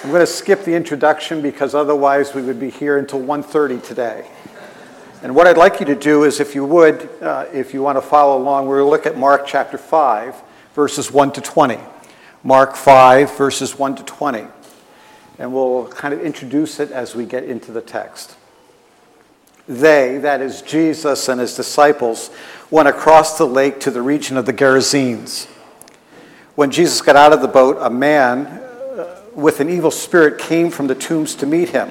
I'm going to skip the introduction because otherwise we would be here until 1.30 today. And what I'd like you to do is, if you would, uh, if you want to follow along, we're going to look at Mark chapter 5, verses 1 to 20. Mark 5, verses 1 to 20. And we'll kind of introduce it as we get into the text. They, that is Jesus and his disciples, went across the lake to the region of the Gerasenes. When Jesus got out of the boat, a man with an evil spirit came from the tombs to meet him.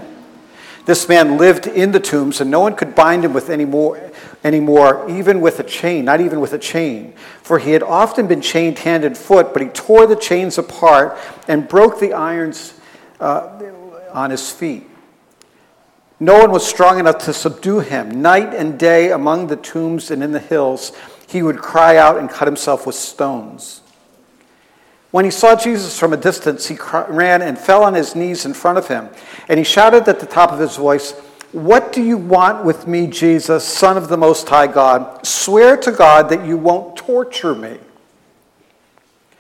This man lived in the tombs, and no one could bind him with any more, anymore, even with a chain, not even with a chain. For he had often been chained hand and foot, but he tore the chains apart and broke the irons uh, on his feet. No one was strong enough to subdue him. Night and day among the tombs and in the hills, he would cry out and cut himself with stones. When he saw Jesus from a distance, he ran and fell on his knees in front of him. And he shouted at the top of his voice, What do you want with me, Jesus, Son of the Most High God? Swear to God that you won't torture me.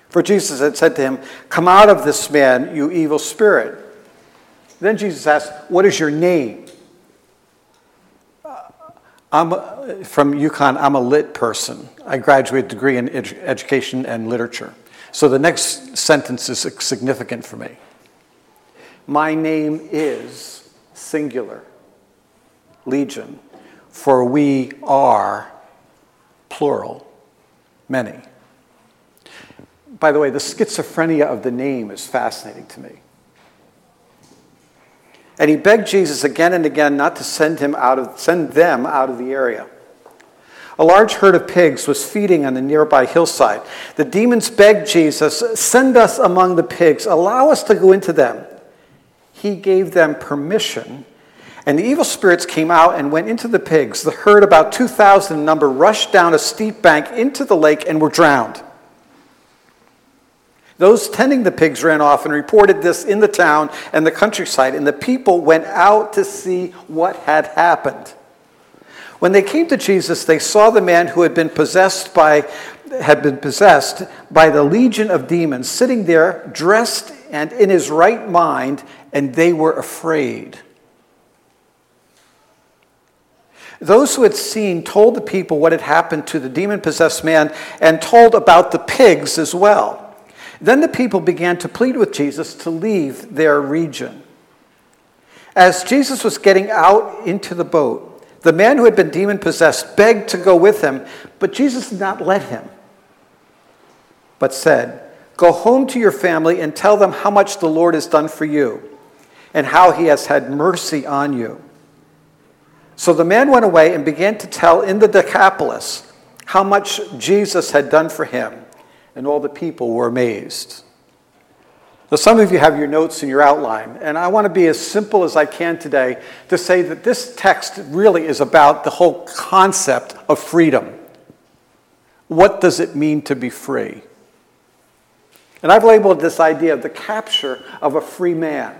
For Jesus had said to him, Come out of this man, you evil spirit. Then Jesus asked, What is your name? Uh, I'm from UConn, I'm a lit person. I graduated degree in education and literature. So the next sentence is significant for me. My name is singular, legion, for we are plural, many. By the way, the schizophrenia of the name is fascinating to me. And he begged Jesus again and again not to send him out of send them out of the area. A large herd of pigs was feeding on the nearby hillside. The demons begged Jesus, Send us among the pigs, allow us to go into them. He gave them permission, and the evil spirits came out and went into the pigs. The herd, about 2,000 in number, rushed down a steep bank into the lake and were drowned. Those tending the pigs ran off and reported this in the town and the countryside, and the people went out to see what had happened. When they came to Jesus, they saw the man who had been possessed by had been possessed by the legion of demons sitting there dressed and in his right mind, and they were afraid. Those who had seen told the people what had happened to the demon possessed man and told about the pigs as well. Then the people began to plead with Jesus to leave their region. As Jesus was getting out into the boat, the man who had been demon possessed begged to go with him, but Jesus did not let him, but said, Go home to your family and tell them how much the Lord has done for you and how he has had mercy on you. So the man went away and began to tell in the Decapolis how much Jesus had done for him, and all the people were amazed. Now, some of you have your notes and your outline, and I want to be as simple as I can today to say that this text really is about the whole concept of freedom. What does it mean to be free? And I've labeled this idea of the capture of a free man.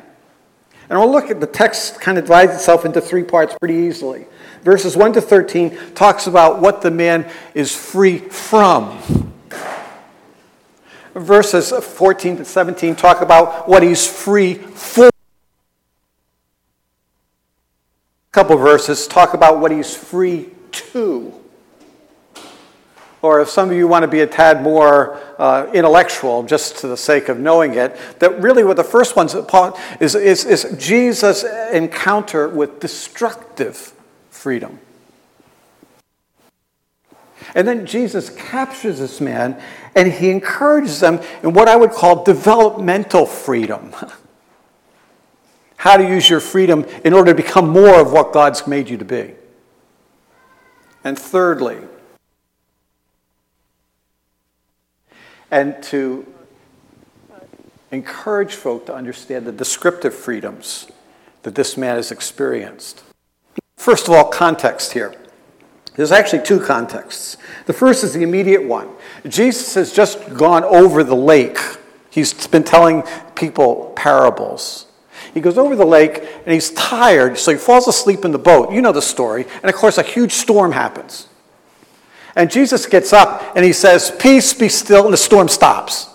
And we'll look at the text kind of divides itself into three parts pretty easily. Verses 1 to 13 talks about what the man is free from verses 14 to 17 talk about what he's free for. A couple verses talk about what he's free to. Or if some of you want to be a tad more uh, intellectual, just to the sake of knowing it, that really what the first one is, is, is Jesus' encounter with destructive freedom. And then Jesus captures this man and he encourages them in what I would call developmental freedom. How to use your freedom in order to become more of what God's made you to be. And thirdly, and to encourage folk to understand the descriptive freedoms that this man has experienced. First of all, context here. There's actually two contexts. The first is the immediate one. Jesus has just gone over the lake. He's been telling people parables. He goes over the lake and he's tired, so he falls asleep in the boat. You know the story. And of course, a huge storm happens. And Jesus gets up and he says, Peace be still, and the storm stops.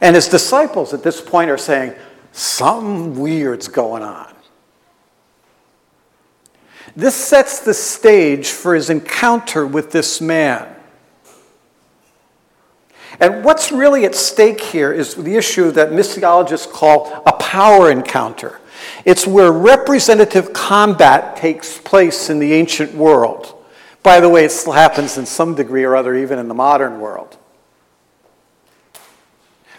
And his disciples at this point are saying, something weird's going on. This sets the stage for his encounter with this man. And what's really at stake here is the issue that missiologists call a power encounter. It's where representative combat takes place in the ancient world. By the way, it still happens in some degree or other, even in the modern world.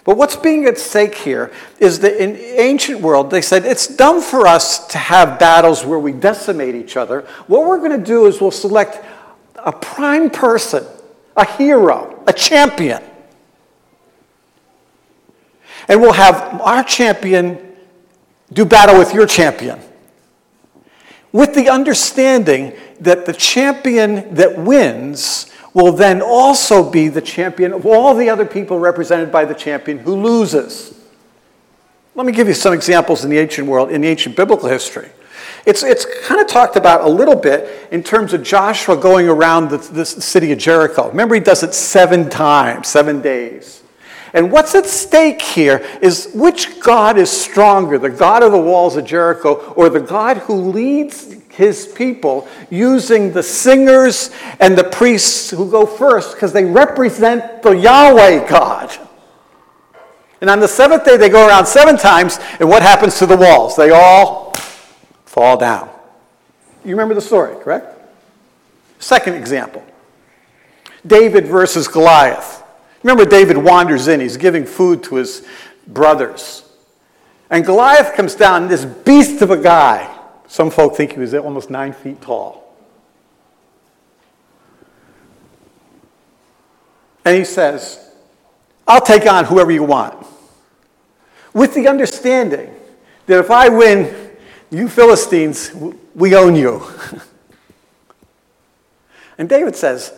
But what's being at stake here is that in ancient world, they said it's dumb for us to have battles where we decimate each other. What we're going to do is we'll select a prime person, a hero, a champion. And we'll have our champion do battle with your champion. With the understanding that the champion that wins will then also be the champion of all the other people represented by the champion who loses. Let me give you some examples in the ancient world, in the ancient biblical history. It's, it's kind of talked about a little bit in terms of Joshua going around the, the city of Jericho. Remember, he does it seven times, seven days. And what's at stake here is which God is stronger, the God of the walls of Jericho or the God who leads his people using the singers and the priests who go first because they represent the Yahweh God. And on the seventh day, they go around seven times, and what happens to the walls? They all fall down. You remember the story, correct? Second example David versus Goliath. Remember, David wanders in, he's giving food to his brothers. And Goliath comes down, this beast of a guy. Some folk think he was almost nine feet tall. And he says, I'll take on whoever you want. With the understanding that if I win, you Philistines, we own you. and David says,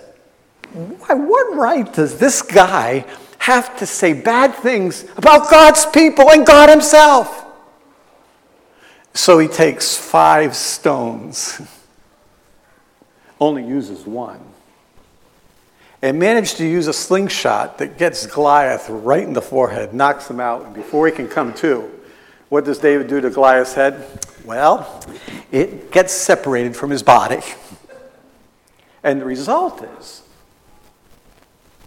Why, what right does this guy have to say bad things about God's people and God Himself? So he takes five stones, only uses one, and managed to use a slingshot that gets Goliath right in the forehead, knocks him out, and before he can come to, what does David do to Goliath's head? Well, it gets separated from his body. And the result is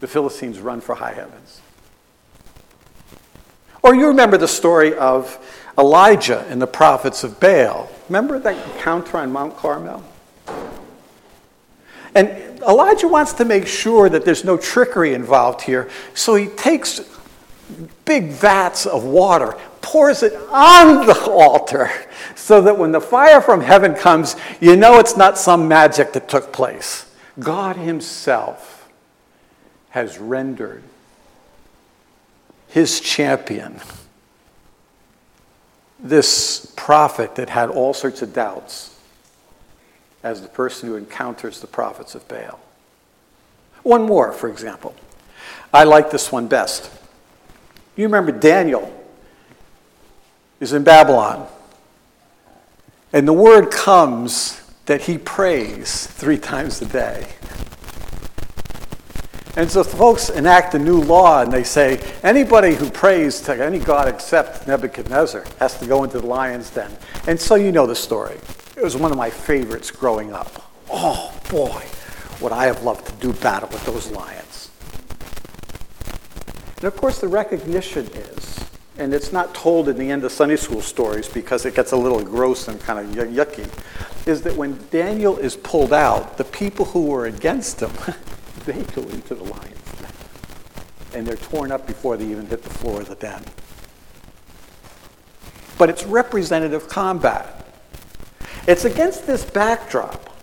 the Philistines run for high heavens. Or you remember the story of Elijah and the prophets of Baal. Remember that encounter on Mount Carmel? And Elijah wants to make sure that there's no trickery involved here, so he takes big vats of water, pours it on the altar, so that when the fire from heaven comes, you know it's not some magic that took place. God Himself has rendered His champion this prophet that had all sorts of doubts as the person who encounters the prophets of Baal. One more, for example. I like this one best. You remember Daniel is in Babylon, and the word comes that he prays three times a day. And so folks enact a new law and they say anybody who prays to any god except Nebuchadnezzar has to go into the lion's den. And so you know the story. It was one of my favorites growing up. Oh boy, would I have loved to do battle with those lions. And of course, the recognition is, and it's not told in the end of Sunday school stories because it gets a little gross and kind of yucky, is that when Daniel is pulled out, the people who were against him they go into the lion's den. And they're torn up before they even hit the floor of the den. But it's representative combat. It's against this backdrop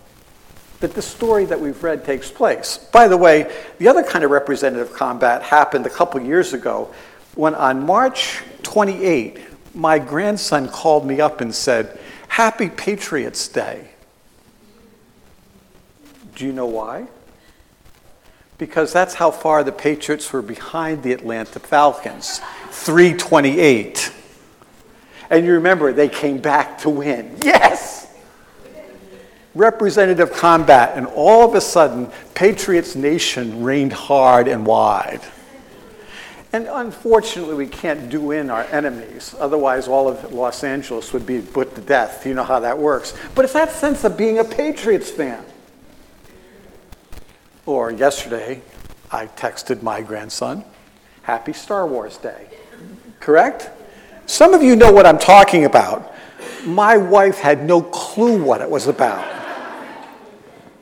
that the story that we've read takes place. By the way, the other kind of representative combat happened a couple years ago when on March 28, my grandson called me up and said, Happy Patriots Day. Do you know why? Because that's how far the Patriots were behind the Atlanta Falcons 328. And you remember, they came back to win. Yes! Representative combat, and all of a sudden, Patriots Nation reigned hard and wide. And unfortunately, we can't do in our enemies. Otherwise, all of Los Angeles would be put to death. You know how that works. But it's that sense of being a Patriots fan. Or yesterday, I texted my grandson, Happy Star Wars Day. Correct? Some of you know what I'm talking about. My wife had no clue what it was about.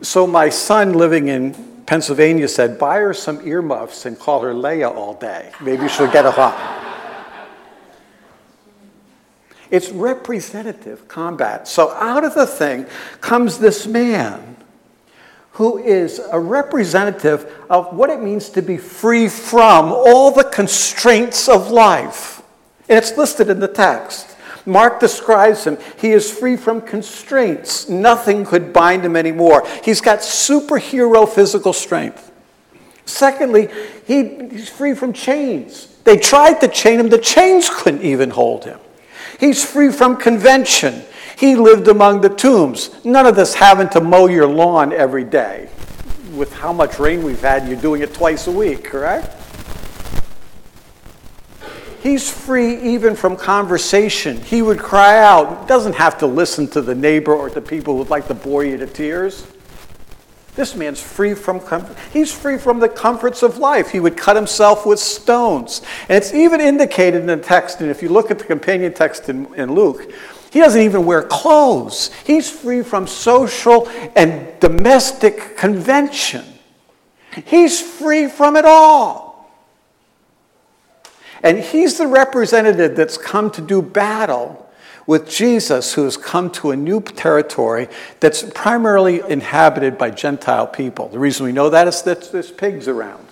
So my son living in Pennsylvania said, buy her some earmuffs and call her Leia all day. Maybe she'll get a lot. It's representative combat. So out of the thing comes this man who is a representative of what it means to be free from all the constraints of life. And it's listed in the text. Mark describes him. He is free from constraints. Nothing could bind him anymore. He's got superhero physical strength. Secondly, he, he's free from chains. They tried to chain him, the chains couldn't even hold him. He's free from convention. He lived among the tombs. None of this having to mow your lawn every day. With how much rain we've had, you're doing it twice a week, correct? He's free even from conversation. He would cry out, doesn't have to listen to the neighbor or the people who'd like to bore you to tears. This man's free from. He's free from the comforts of life. He would cut himself with stones. And it's even indicated in the text, and if you look at the companion text in, in Luke, he doesn't even wear clothes. He's free from social and domestic convention. He's free from it all. And he's the representative that's come to do battle with Jesus, who has come to a new territory that's primarily inhabited by Gentile people. The reason we know that is that there's pigs around.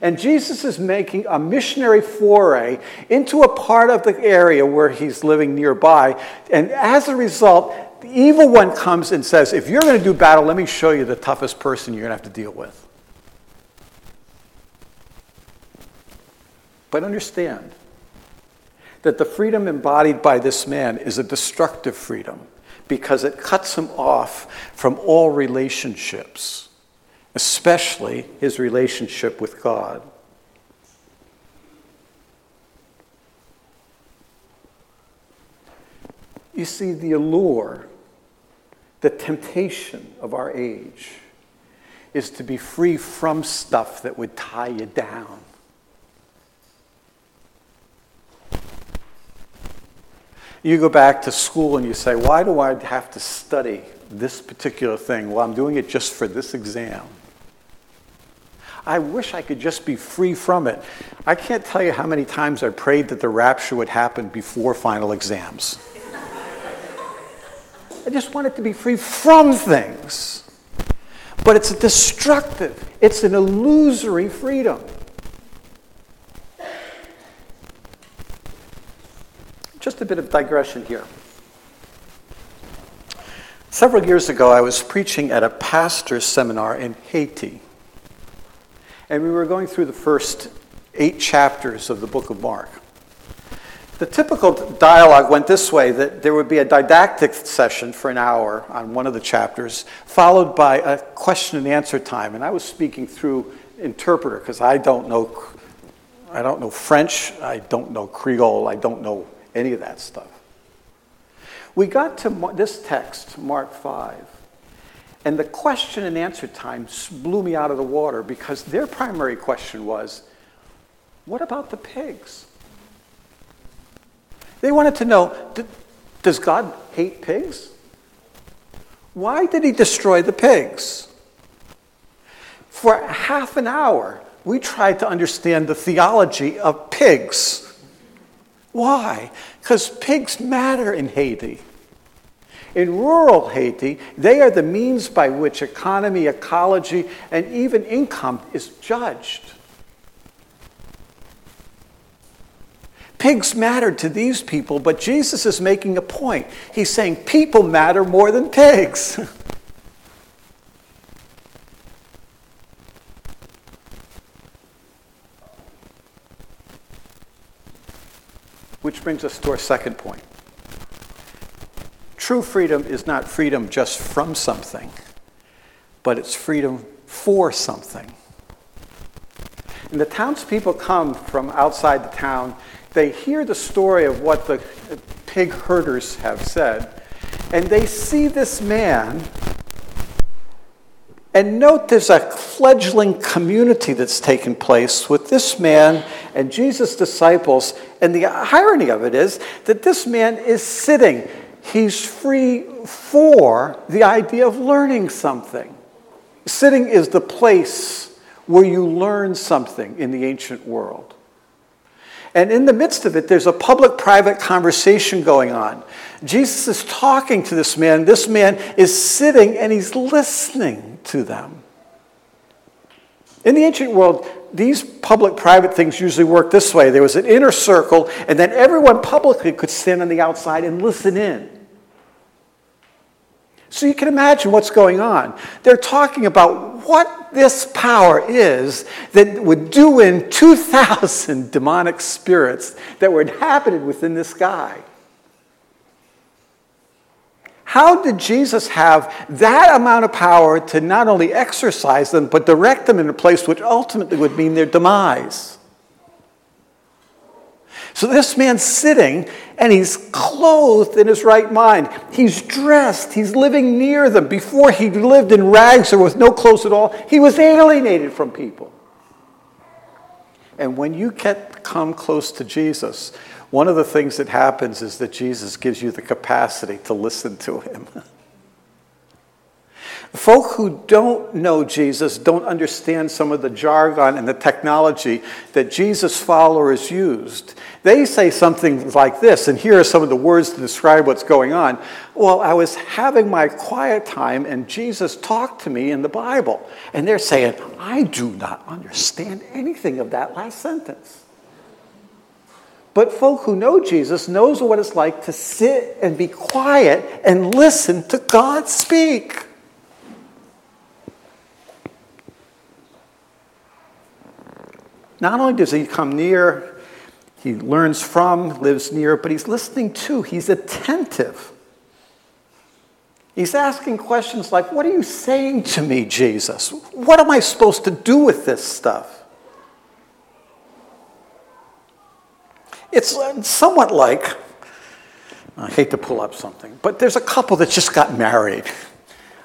And Jesus is making a missionary foray into a part of the area where he's living nearby. And as a result, the evil one comes and says, If you're going to do battle, let me show you the toughest person you're going to have to deal with. But understand that the freedom embodied by this man is a destructive freedom because it cuts him off from all relationships, especially his relationship with God. You see, the allure, the temptation of our age is to be free from stuff that would tie you down. You go back to school and you say, Why do I have to study this particular thing? Well, I'm doing it just for this exam. I wish I could just be free from it. I can't tell you how many times I prayed that the rapture would happen before final exams. I just wanted to be free from things. But it's a destructive, it's an illusory freedom. Just a bit of digression here. Several years ago, I was preaching at a pastor's seminar in Haiti. And we were going through the first eight chapters of the book of Mark. The typical dialogue went this way that there would be a didactic session for an hour on one of the chapters, followed by a question and answer time. And I was speaking through interpreter because I don't know I don't know French, I don't know Creole, I don't know any of that stuff. We got to this text, Mark 5, and the question and answer time blew me out of the water because their primary question was what about the pigs? They wanted to know does God hate pigs? Why did he destroy the pigs? For half an hour, we tried to understand the theology of pigs. Why? Because pigs matter in Haiti. In rural Haiti, they are the means by which economy, ecology, and even income is judged. Pigs matter to these people, but Jesus is making a point. He's saying people matter more than pigs. Which brings us to our second point. True freedom is not freedom just from something, but it's freedom for something. And the townspeople come from outside the town. They hear the story of what the pig herders have said, and they see this man. And note there's a fledgling community that's taken place with this man and Jesus' disciples. And the irony of it is that this man is sitting. He's free for the idea of learning something. Sitting is the place where you learn something in the ancient world. And in the midst of it, there's a public private conversation going on. Jesus is talking to this man. This man is sitting and he's listening to them. In the ancient world, these public private things usually work this way there was an inner circle, and then everyone publicly could stand on the outside and listen in. So you can imagine what's going on. They're talking about what this power is that would do in 2,000 demonic spirits that were inhabited within this guy. How did Jesus have that amount of power to not only exorcise them, but direct them in a place which ultimately would mean their demise? So this man's sitting and he's clothed in his right mind. He's dressed. He's living near them. Before he lived in rags or with no clothes at all, he was alienated from people. And when you get come close to Jesus, one of the things that happens is that Jesus gives you the capacity to listen to him. Folk who don't know Jesus don't understand some of the jargon and the technology that Jesus' followers used. They say something like this, and here are some of the words to describe what's going on. Well, I was having my quiet time, and Jesus talked to me in the Bible. And they're saying, I do not understand anything of that last sentence. But folk who know Jesus knows what it's like to sit and be quiet and listen to God speak. Not only does he come near, he learns from, lives near, but he's listening too. He's attentive. He's asking questions like, What are you saying to me, Jesus? What am I supposed to do with this stuff? It's somewhat like, I hate to pull up something, but there's a couple that just got married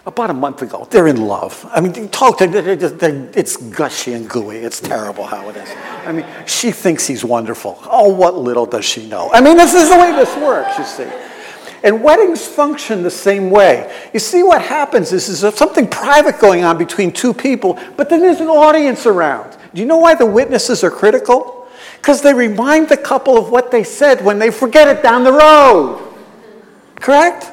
about a month ago. They're in love. I mean, talk to them, it's gushy and gooey. It's terrible how it is. I mean, she thinks he's wonderful. Oh, what little does she know? I mean, this is the way this works, you see. And weddings function the same way. You see, what happens is, is there's something private going on between two people, but then there's an audience around. Do you know why the witnesses are critical? Because they remind the couple of what they said when they forget it down the road. Correct?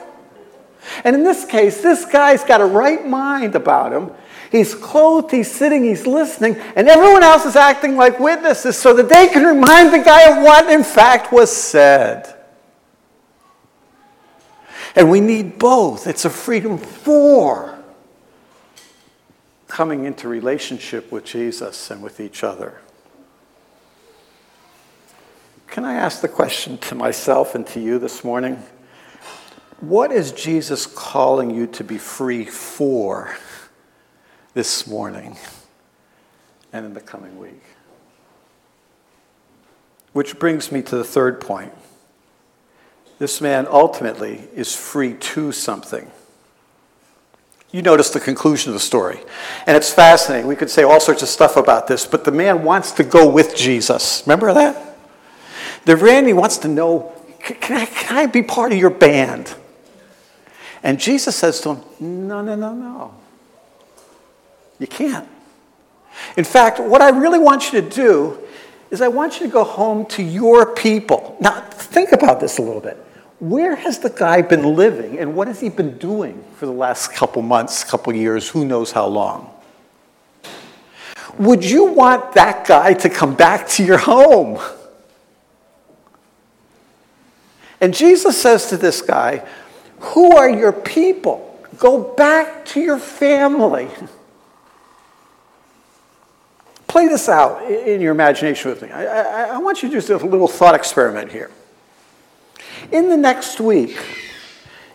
And in this case, this guy's got a right mind about him. He's clothed, he's sitting, he's listening, and everyone else is acting like witnesses so that they can remind the guy of what, in fact, was said. And we need both. It's a freedom for coming into relationship with Jesus and with each other. Can I ask the question to myself and to you this morning? What is Jesus calling you to be free for this morning and in the coming week? Which brings me to the third point. This man ultimately is free to something. You notice the conclusion of the story. And it's fascinating. We could say all sorts of stuff about this, but the man wants to go with Jesus. Remember that? The Randy wants to know can I, can I be part of your band? And Jesus says to him, No, no, no, no. You can't. In fact, what I really want you to do is I want you to go home to your people. Now, think about this a little bit. Where has the guy been living and what has he been doing for the last couple months, couple years, who knows how long? Would you want that guy to come back to your home? And Jesus says to this guy, who are your people? Go back to your family. Play this out in your imagination with me. I, I, I want you to do a little thought experiment here. In the next week,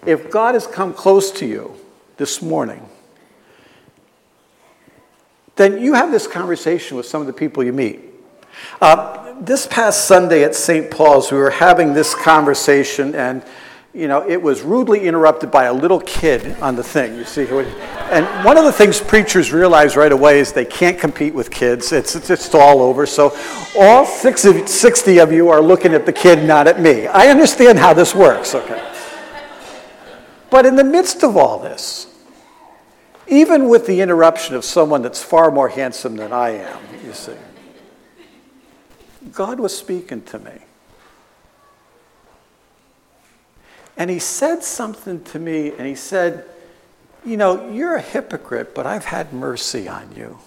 if God has come close to you this morning, then you have this conversation with some of the people you meet. Uh, this past Sunday at St. Paul's, we were having this conversation, and you know, it was rudely interrupted by a little kid on the thing. You see, and one of the things preachers realize right away is they can't compete with kids. It's it's just all over. So, all six of, 60 of you are looking at the kid, not at me. I understand how this works. Okay. But in the midst of all this, even with the interruption of someone that's far more handsome than I am, you see, God was speaking to me. And he said something to me, and he said, You know, you're a hypocrite, but I've had mercy on you.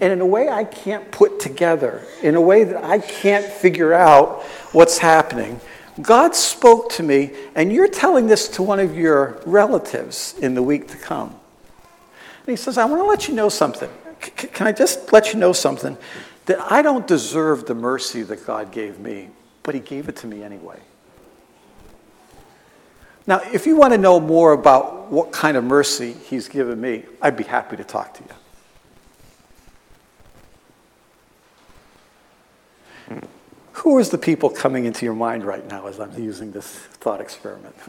And in a way I can't put together, in a way that I can't figure out what's happening, God spoke to me, and you're telling this to one of your relatives in the week to come. And he says, I want to let you know something. C- can I just let you know something? That I don't deserve the mercy that God gave me, but he gave it to me anyway. Now, if you want to know more about what kind of mercy he's given me, I'd be happy to talk to you. Hmm. Who is the people coming into your mind right now as I'm using this thought experiment?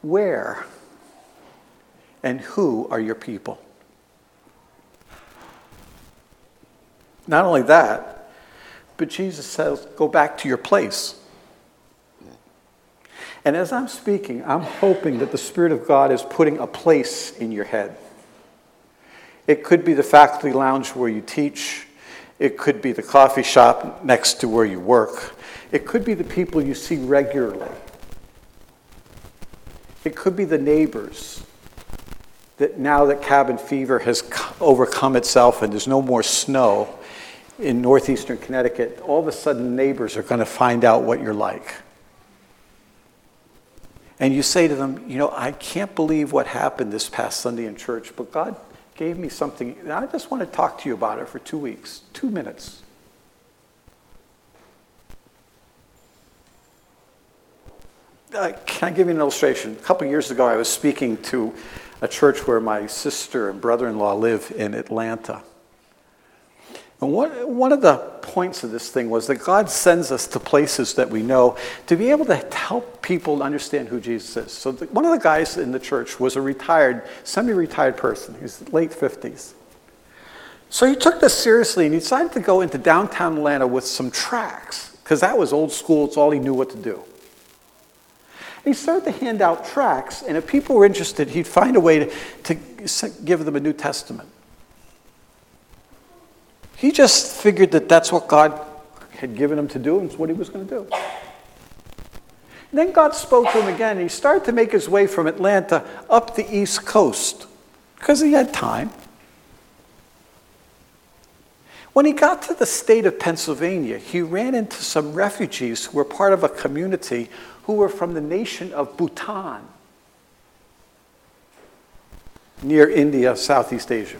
Where and who are your people? Not only that, but Jesus says, go back to your place. And as I'm speaking, I'm hoping that the Spirit of God is putting a place in your head. It could be the faculty lounge where you teach. It could be the coffee shop next to where you work. It could be the people you see regularly. It could be the neighbors that now that cabin fever has overcome itself and there's no more snow in northeastern Connecticut, all of a sudden neighbors are going to find out what you're like. And you say to them, You know, I can't believe what happened this past Sunday in church, but God gave me something. And I just want to talk to you about it for two weeks, two minutes. Uh, can I give you an illustration? A couple years ago, I was speaking to a church where my sister and brother in law live in Atlanta. And one, one of the points of this thing was that God sends us to places that we know to be able to help people understand who Jesus is. So the, one of the guys in the church was a retired, semi-retired person. He late 50s. So he took this seriously and he decided to go into downtown Atlanta with some tracts because that was old school. It's all he knew what to do. And he started to hand out tracts, and if people were interested, he'd find a way to, to give them a New Testament. He just figured that that's what God had given him to do and what he was going to do. Then God spoke to him again, and he started to make his way from Atlanta up the East Coast because he had time. When he got to the state of Pennsylvania, he ran into some refugees who were part of a community who were from the nation of Bhutan, near India, Southeast Asia.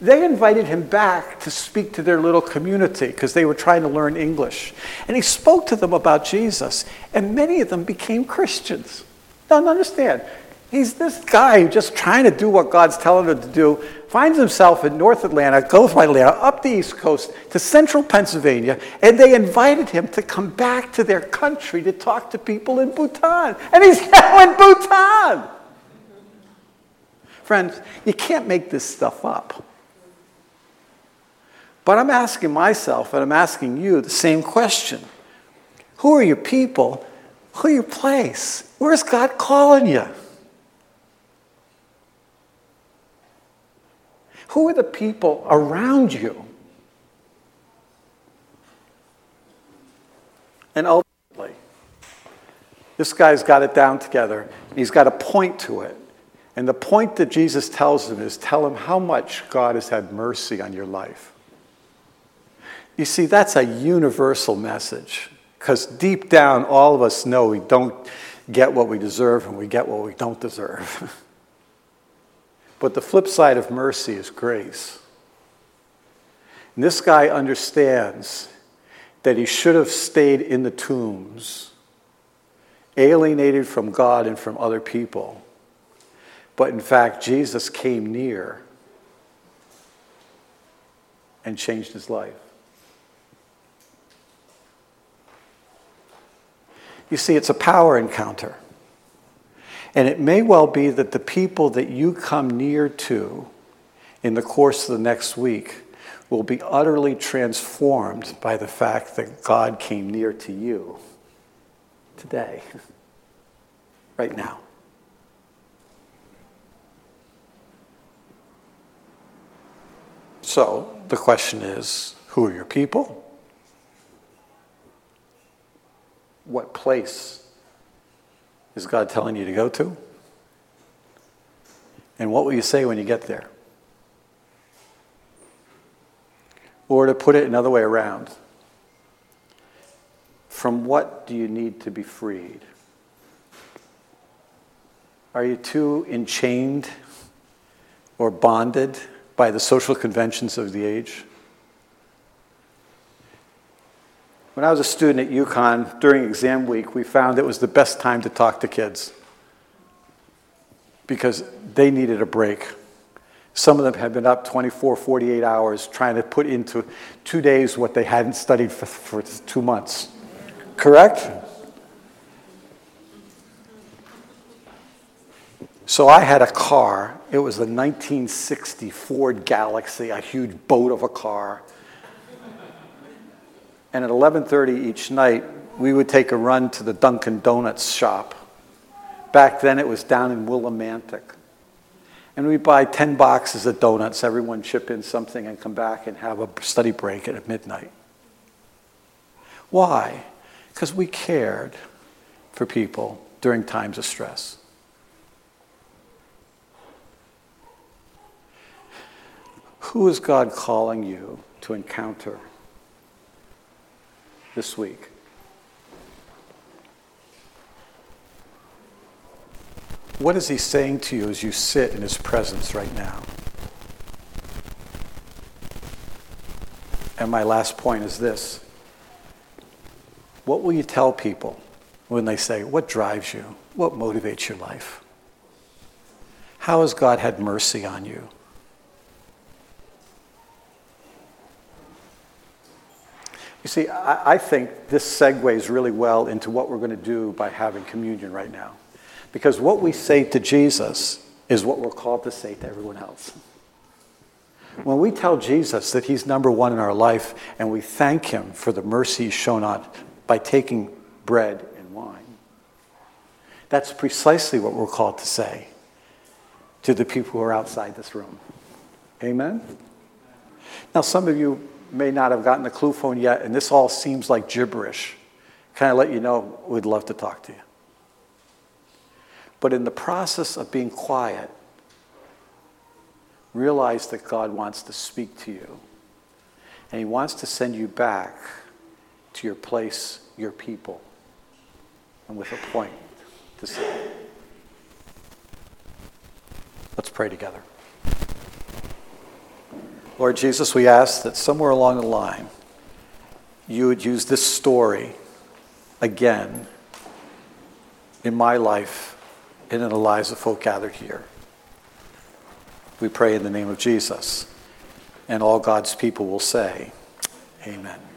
They invited him back to speak to their little community because they were trying to learn English. And he spoke to them about Jesus, and many of them became Christians. Don't understand. He's this guy who's just trying to do what God's telling him to do, finds himself in North Atlanta, goes by Atlanta, up the East Coast to central Pennsylvania, and they invited him to come back to their country to talk to people in Bhutan. And he's now in Bhutan. Friends, you can't make this stuff up. But I'm asking myself and I'm asking you the same question Who are your people? Who are your place? Where's God calling you? Who are the people around you? And ultimately, this guy's got it down together. He's got a point to it. And the point that Jesus tells him is tell him how much God has had mercy on your life. You see, that's a universal message because deep down, all of us know we don't get what we deserve and we get what we don't deserve. but the flip side of mercy is grace. And this guy understands that he should have stayed in the tombs alienated from God and from other people. But in fact, Jesus came near and changed his life. You see, it's a power encounter. And it may well be that the people that you come near to in the course of the next week will be utterly transformed by the fact that God came near to you today, right now. So the question is who are your people? What place is God telling you to go to? And what will you say when you get there? Or to put it another way around, from what do you need to be freed? Are you too enchained or bonded by the social conventions of the age? When I was a student at UConn during exam week, we found it was the best time to talk to kids because they needed a break. Some of them had been up 24, 48 hours trying to put into two days what they hadn't studied for, for two months. Correct? So I had a car. It was a 1960 Ford Galaxie, a huge boat of a car. And at 11:30 each night, we would take a run to the Dunkin' Donuts shop. Back then, it was down in Willimantic. And we'd buy 10 boxes of donuts, everyone chip in something, and come back and have a study break at midnight. Why? Because we cared for people during times of stress. Who is God calling you to encounter this week? What is he saying to you as you sit in his presence right now? And my last point is this What will you tell people when they say, What drives you? What motivates your life? How has God had mercy on you? You see, I, I think this segues really well into what we're going to do by having communion right now. Because what we say to Jesus is what we're called to say to everyone else. When we tell Jesus that he's number one in our life and we thank him for the mercy he's shown on by taking bread and wine, that's precisely what we're called to say to the people who are outside this room. Amen? Now, some of you may not have gotten the clue phone yet, and this all seems like gibberish, kind of let you know we'd love to talk to you. But in the process of being quiet, realize that God wants to speak to you. And He wants to send you back to your place, your people, and with a point to say. Let's pray together. Lord Jesus, we ask that somewhere along the line, you would use this story again in my life and in the lives of folk gathered here. We pray in the name of Jesus. And all God's people will say, Amen.